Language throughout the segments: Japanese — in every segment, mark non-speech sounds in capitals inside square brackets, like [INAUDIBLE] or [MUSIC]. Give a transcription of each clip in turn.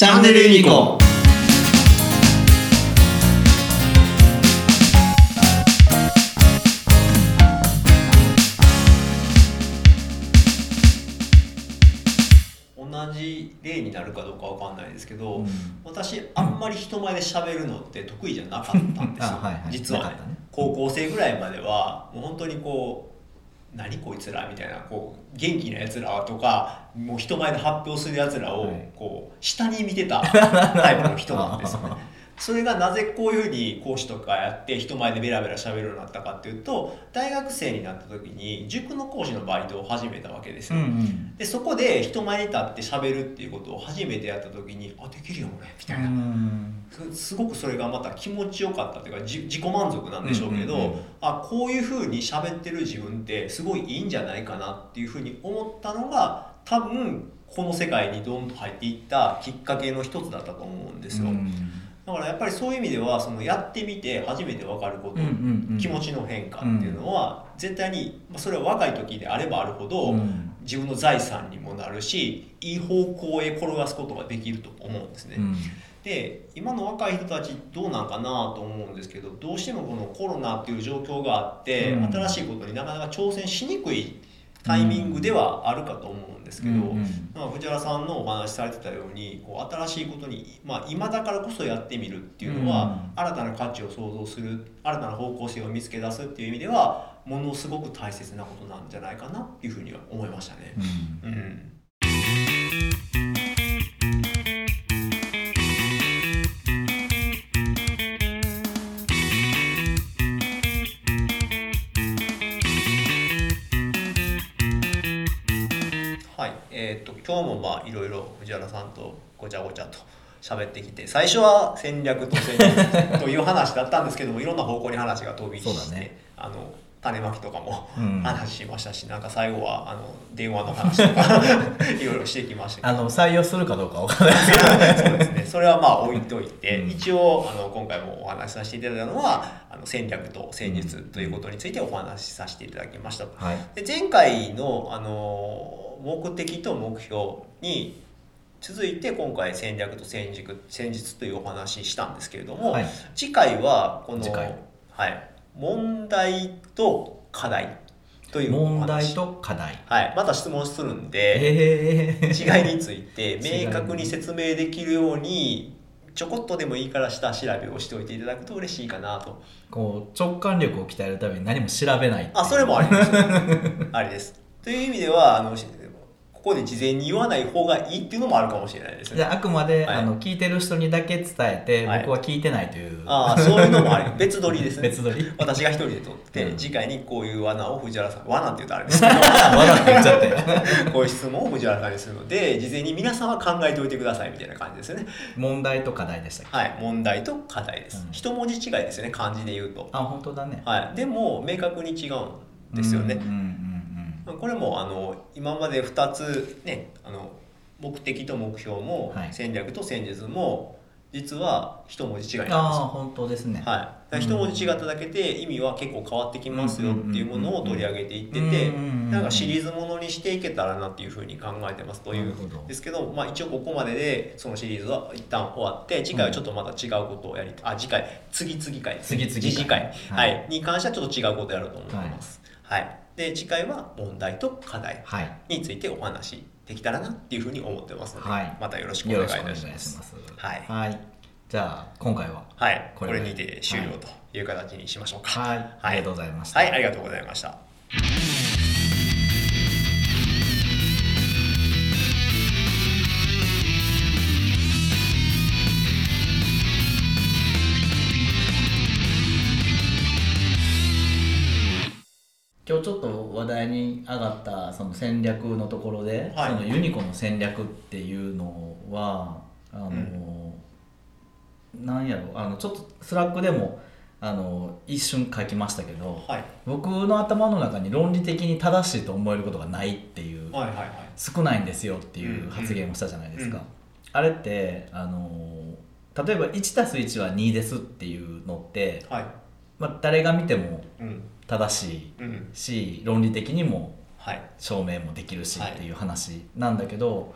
チャンネルユニコ同じ例になるかどうかわかんないですけど、うん。私あんまり人前で喋るのって得意じゃなかったんですよ、あはいはい。実は、ね高校生ぐらいまではもう本当にこう何こいつら？みたいなこう元気なやつらとかもう人前で発表するやつらをはいこう下に見てた [LAUGHS] タイプの人なんですよね。それがなぜこういうふうに講師とかやって人前でベラベラ喋るようになったかっていうと大学生になった時に塾の講師のバイトを始めたわけですよ。うんうん。でそこで人前に立って喋るっていうことを初めてやった時にあできるよ俺みたいな、すすごくそれがまた気持ちよかったというかじ自己満足なんでしょうけど、うんうんうんあこういうふうに喋ってる自分ってすごいいいんじゃないかなっていうふうに思ったのが多分この世界にどんと入っていったきっかけの一つだったと思うんですよ、うんだからやっぱりそういう意味ではそのやってみて初めて分かること、気持ちの変化っていうのは絶対に、まあ、それは若い時であればあるほど、うん。自分の財産にもなるしいい方向へ転がすことができると思うんですね。うん。で今の若い人たちどうなんかなと思うんですけどどうしてもこのコロナっていう状況があって、うん。新しいことになかなか挑戦しにくいタイミングではあるかと思うんですけど、うんうん。まあ、藤原さんのお話しされてたようにこう新しいことに、まあ、今だからこそやってみるっていうのは、うん。新たな価値を創造する新たな方向性を見つけ出すっていう意味ではものすごく大切なことなんじゃないかなっていうふうには思いましたね。うん。うんえー、と今日もまあいろいろ藤原さんとごちゃごちゃと喋ってきて最初は戦略と戦術という話だったんですけどもいろんな方向に話が飛びして、ね。あの種まきとかもうん。話しましたし、なんか最後はあの電話の話とか [LAUGHS] いろいろしてきましたあの採用するかどうかわからないですけどそうですね。それはまあ置いといて、うん。一応あの今回もお話しさせていただいたのはあの戦略と戦術ということについてお話しさせていただきました。はい。で前回のあの目的と目標に続いて今回戦略と戦術戦術というお話ししたんですけれども、はい。次回はこの次回。はい問題と課題という問題と課題。はい。また質問するんで。ええ違いについて [LAUGHS] 明確に説明できるようにちょこっとでもいいから下調べをしておいていただくと嬉しいかなと。こう直感力を鍛えるために何も調べないあそれもありです。[LAUGHS] ありです。という意味ではあのしここで事前に言わない方がいいっていうのもあるかもしれないですね。ああくまで、はい。あの聞いてる人にだけ伝えて、はい。僕は聞いてないという。ああそういうのもあり。[LAUGHS] 別撮りですね。別撮り。私が一人で撮って、うん。次回にこういう罠を藤原さん罠って言うとあれですけど。わざと言っちゃって。[LAUGHS] こういう質問を藤原さんにするので事前に皆さんは考えておいてくださいみたいな感じですよね。問題と課題でしたっけ？はい。問題と課題です、うん。一文字違いですよね漢字で言うと。あ本当だね。はい、でも明確に違うんですよね。うん。うんうんこれもあの今まで2つねあの目的と目標もはい。戦略と戦術も実は一文字違いうん、なんですよ。ああ本当ですね、はい、一文字違っただけで意味は結構変わってきますよっていうものを取り上げていっててうんうんうんうん。なんかシリーズものにしていけたらなっていうふうに考えてますというですけど、まあ、一応ここまででそのシリーズは一旦終わって次回はちょっとまた違うことをやりあ次回次々回。次々回。次次回、ははい。いに関してはちょっと違うことをやろうと思います。はいで次回は問題と課題はい。についてお話しできたらなっていうふうに思ってますので、はい。またよろしくお願いいたします。します。はい。じゃあ今回ははい、ここれにて終了とい。う形にしましょうか。はい、ありがとうございました。はい、ありがとうございました。今日ちょっと話題に上がったその戦略のところで、はい。そのユニコの戦略っていうのはあの、なんやろあのちょっとスラックでもあの一瞬書きましたけどはい、僕の頭の中に論理的に正しいと思えることがないっていう、はい、はい、はい。少ないんですよっていう発言をしたじゃないですか、うんあれってあの例えば 1+1 は2ですっていうのって、はい、まあ、誰が見てもうん、正しいうん、し論理的にもはい、証明もできるしはいっていう話なんだけど、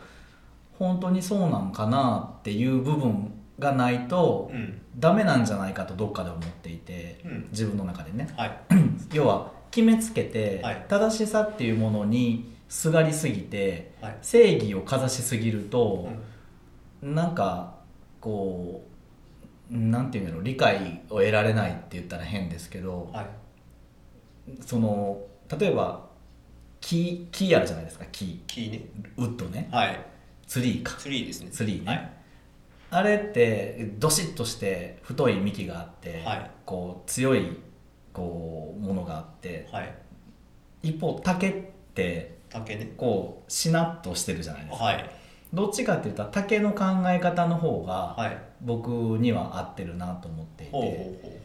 本当にそうなんかなっていう部分がないとうん。ダメなんじゃないかとどっかで思っていてうん。自分の中でね。はい。[CLEARS THROAT] 要は決めつけてはい。正しさっていうものにすがりすぎてはい。正義をかざしすぎるとうん。なんかこうなんていうんだろう理解を得られないって言ったら変ですけどはいその例えば木木あるじゃないですか木。キーね。ウッドね。はい。ツリーか。ツリーですね。ツリーね、はい。あれってどしっとして太い幹があって、はい。こう強いこうものがあってはい。一方竹って竹ね。こうしなっとしてるじゃないですか、はい。どっちかって言ったら竹の考え方の方がはい。僕には合ってるなと思っていて、ほうほうほ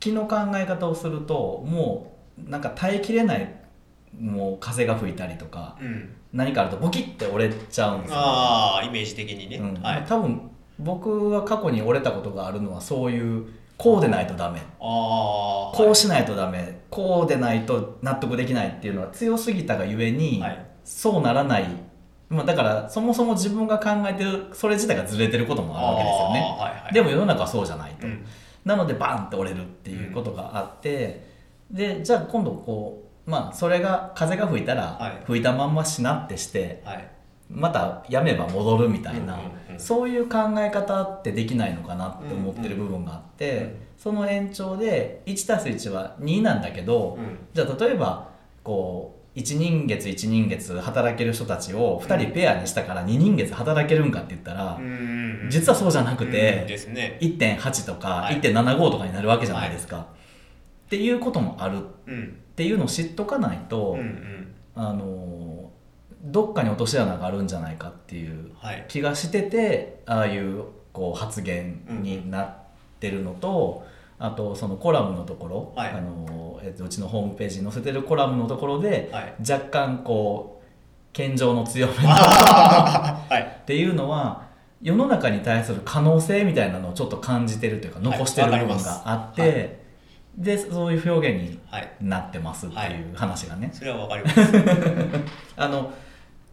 木の考え方をするともうなんか耐えきれないもう風が吹いたりとかううん。何かあるとボキッて折れちゃうんですよ、ああイメージ的にね。うん。はい。多分僕は過去に折れたことがあるのはそういうこうでないとダメ。ああこうしないとダメ。こうでないと納得できないっていうのは強すぎたがゆえに、はい。そうならない、まあ、だからそもそも自分が考えてるそれ自体がずれてることもあるわけですよね。はいはい。でも世の中はそうじゃないと、うん。なのでバンって折れるっていうことがあって、でじゃあ今度こうまあそれが風が吹いたら、はい。吹いたまんましなってしてはい。またやめば戻るみたいな、そういう考え方ってできないのかなって思ってる部分があって、うん。うんその延長で 1+1 は2なんだけど、うん。じゃあ例えばこう1人月1人月働ける人たちを2人ペアにしたから2人月働けるんかって言ったら、うん実はそうじゃなくうん。て、ですね。1.8とかはい。1.75とかになるわけじゃないですか。っていうこともあるっうん。ていうのを知っとかないと、うんうん。あのどっかに落とし穴があるんじゃないかっていうはい。気がしててああいうこう発言になってるのと、あとそのコラムのところ、はい。あのえっとうちのホームページに載せてるコラムのところで、はい。若干こう謙譲の強めあー [LAUGHS] はい。っていうのは世の中に対する可能性みたいなのをちょっと感じてるというかはい。残してる部分があって、はでそういう表現にはい。なってますっていう話がね、それはわかります。[LAUGHS] あの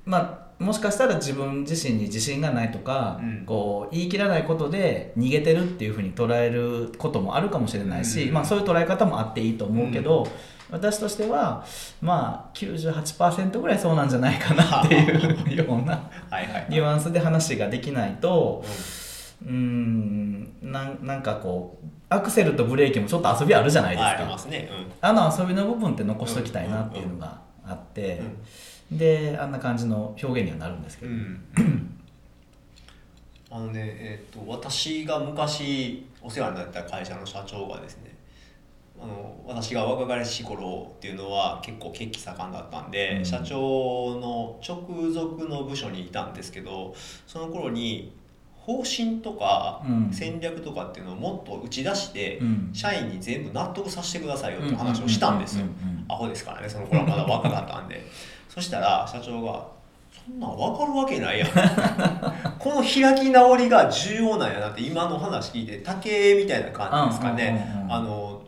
まあもしかしたら自分自身に自信がないとか、うん。こう言い切らないことで逃げてるっていうふうに捉えることもあるかもしれないし、うん。まあ、そういう捉え方もあっていいと思うけど、私としてはまあ98%ぐらいそうなんじゃないかなっていうようなはいはいニュアンスで話ができないとなんなんかこうアクセルとブレーキもちょっと遊びあるじゃないんですか。ありますね。あの遊びの部分って残しときたいなっていうのがあって、であんな感じの表現にはなるんですけど、うん。あのねえっと私が昔お世話になった会社の社長がですねあの私が若かりし頃っていうのは結構血気盛んだったんで、うん。社長の直属の部署にいたんですけどその頃に方針とかうん。戦略とかっていうのをもっと打ち出して、うん。社員に全部納得させてくださいよって話をしたんですよ。うんうんうんうんアホですからねその頃はまだ若かったんで。[LAUGHS] そしたら社長が「そんなん分かるわけないやん」[LAUGHS] この開き直りが重要なんやなって今の話聞いて竹みたいな感じですかね、うんうんうんうんあの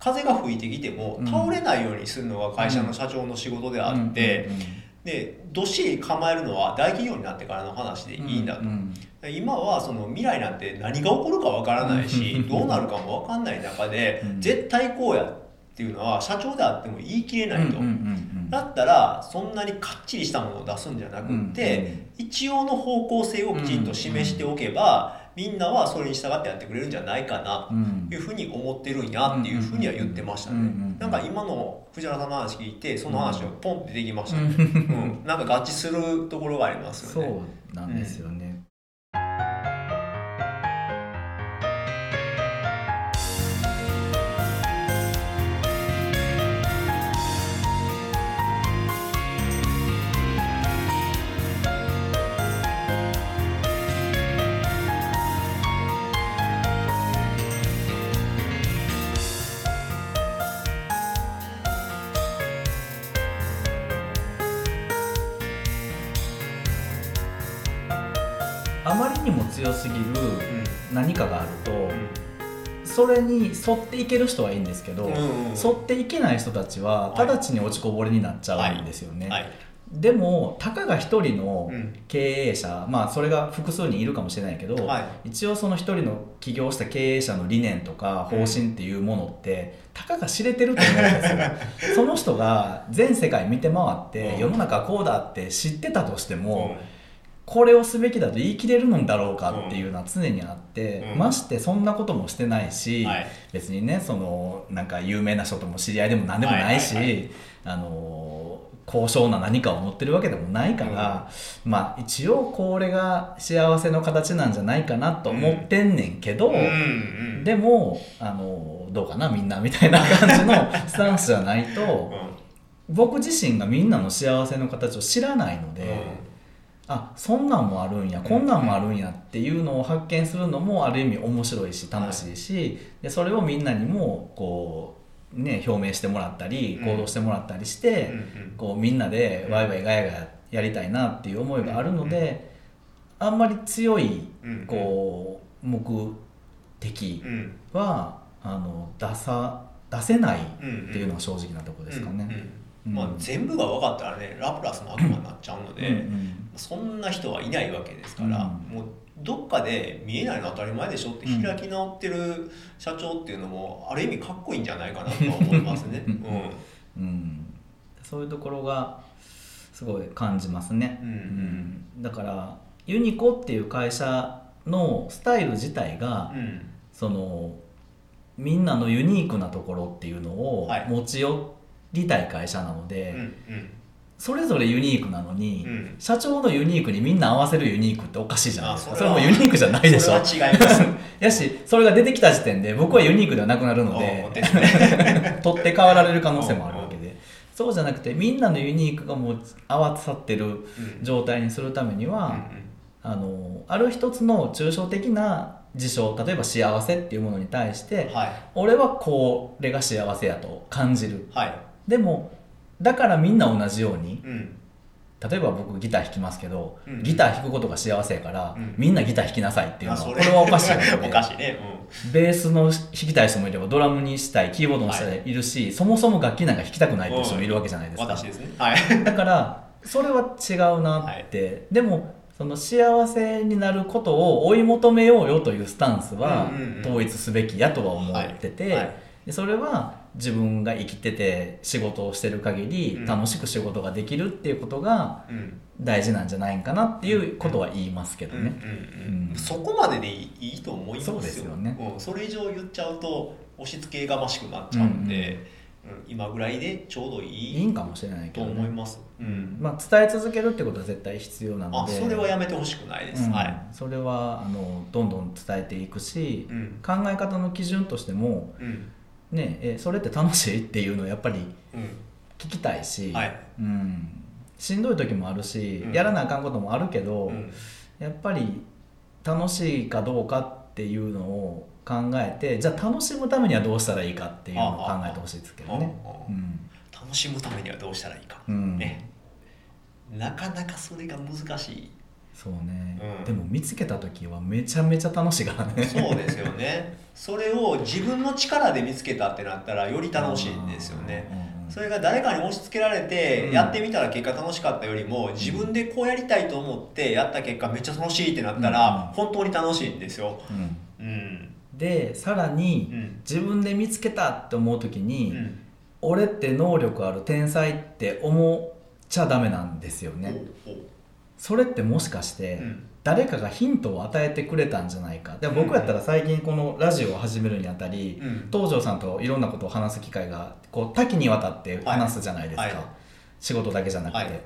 風が吹いてきてもうん。倒れないようにするのが会社の社長の仕事であって、うんうんでどっしり構えるのは大企業になってからの話でいいんだと、うんうん今はその未来なんて何が起こるかわからないしどうなるかもわかんない中でうん。絶対こうやっていうのは社長であっても言い切れないと、だったらそんなにかっちりしたものを出すんじゃなくって、うん。一応の方向性をきちんと示しておけば、みんなはそれに従ってやってくれるんじゃないかなうん。というふうに思ってるんやっていうふうには言ってましたね、なんか今の藤原さんの話聞いてその話をポンってできましたね、[LAUGHS] うん。うんなんか合致するところがありますそよね。うなんですよね、強すぎる何かがあると、それに沿っていける人はいいんですけど、うんうん沿っていけない人たちははい。直ちに落ちこぼれになっちゃうんですよね、はい。でもたかが一人のうん。経営者、まあそれが複数人いるかもしれないけど、はい。一応その一人の起業した経営者の理念とか方針っていうものって、たかが知れてると思うんですよ。[LAUGHS] その人が全世界見て回って、うん。世の中はこうだって知ってたとしても、これをすべきだと言い切れるのだろうかっていうのは常にあって、うん。ましてそんなこともしてないし、はい。別にねそのなんか有名な人とも知り合いでも何でもないし、はいはいはい。あの高尚な何かを持ってるわけでもないから、まあ一応これが幸せの形なんじゃないかなと思ってんねんけど、うんうん。でもあのどうかなみんなみたいな感じのスタンスじゃないとうん。僕自身がみんなの幸せの形を知らないので。あそんなんもあるんやこんなんもあるんやっていうのを発見するのもある意味面白いし楽しいし、でそれをみんなにもこう、ね、表明してもらったりうん。行動してもらったりして、こうみんなでワイワイガヤガヤやりたいなっていう思いがあるので、あんまり強いうんこう目的うん。はあの出さ出せないっていうのが正直なとこですかね。まあ、全部が分かったらねラプラスの悪魔になっちゃうので、うんうん。そんな人はいないわけですから、うん。もうどっかで見えないの当たり前でしょってうん開き直ってる社長っていうのもある意味かっこいいんじゃないかなとは思いますね。ううん。ん。うん、そういうところがすごい感じますね、うんうん。だからユニコっていう会社のスタイル自体が、うん。そのみんなのユニークなところっていうのをはい。持ち寄りたい会社なので、うんそれぞれユニークなのに、うん。社長のユニークにみんな合わせるユニークっておかしいじゃないですか。それもユニークじゃないでしょ。それは違います。[LAUGHS] やしそれが出てきた時点で僕はユニークではなくなるのでね。[LAUGHS] 取って代わられる可能性もあるわけで。そうじゃなくてみんなのユニークがもう合わさってるうん。状態にするためにうんは、あのある一つの抽象的な事象例えば幸せっていうものに対して、はい。俺はこれが幸せやと感じる。はいでもだからみんな同じようにうん。例えば僕ギター弾きますけど、うん。ギター弾くことが幸せやから、うん。みんなギター弾きなさいっていうのはこれはおかしいわけでおかしいね、ベースの弾きたい人もいればドラムにしたいキーボードの人もいるし、そもそも楽器なんか弾きたくないっていう人もいるわけじゃないでうん、すか、私ですね。はい。だからそれは違うなって、でもその幸せになることを追い求めようよというスタンスはうんうんうん。統一すべきやとは思ってて、それは自分が生きてて仕事をしてる限りうん。楽しく仕事ができるっていうことがうん。大事なんじゃないかなっていうことは言いますけどね。うんうんうん。うん。そこまででいいと思いますよ。そうですよね。うん、それ以上言っちゃうと押し付けがましくなっちゃうんで、うん今ぐらいでちょうどいいいいんかもしれないけとどね。思います、うん。まあ、伝え続けるってことは絶対必要なのあでそれはやめてほしくないです、うん。はい、それはあのどんどん伝えていくし、うん。考え方の基準としても、うんね、えそれって楽しいっていうのをやっぱりうん。聞きたいし、はい。うん、しんどい時もあるし、うん。やらなあかんこともあるけど、うん。やっぱり楽しいかどうかっていうのを考えてじゃあ楽しむためにはどうしたらいいかっていうのを考えてほしいですけどね。うん。楽しむためにはどうしたらいいか、うん。ね。なかなかそれが難しいそうね、うん。でも見つけた時はめちゃめちゃ楽しいからね。そうですよね。それを自分の力で見つけたってなったらより楽しいんですよね。うんうんそれが誰かに押し付けられてうん。やってみたら結果楽しかったよりも自分でこうやりたいと思ってやった結果めっちゃ楽しいってなったら本当に楽しいんですよ。うん。うん。でさらに、うん。自分で見つけたって思う時に、うん。俺って能力ある天才って思っちゃダメなんですよね、おおそれってもしかして、うん。誰かがヒントを与えてくれたんじゃないか。で僕やったら最近このラジオを始めるにあたり、うん。東條さんといろんなことを話す機会がこう多岐にわたって話すじゃないですか、はい。はい仕事だけじゃなくて、はい。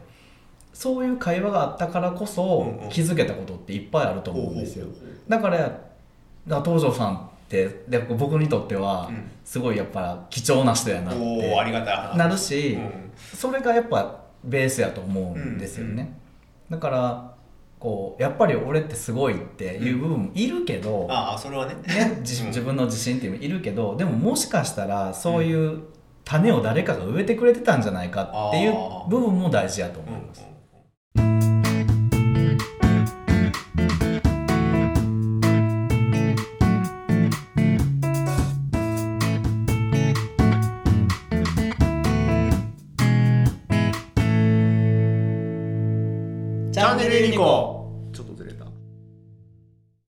そういう会話があったからこそうんうん。気づけたことっていっぱいあると思うんですよ、だから東條さんってで僕にとってはうん。すごいやっぱ貴重な人やなってなるし、うん。それがやっぱベースやと思うんですよね、だからこうやっぱり俺ってすごいっていう部分もいるけど、ああそれはね。ね、自うん。自分の自信っていうのもいるけどでももしかしたらそういう種を誰かが植えてくれてたんじゃないかっていう部分も大事やと思うんいます。チャンネルユニコ。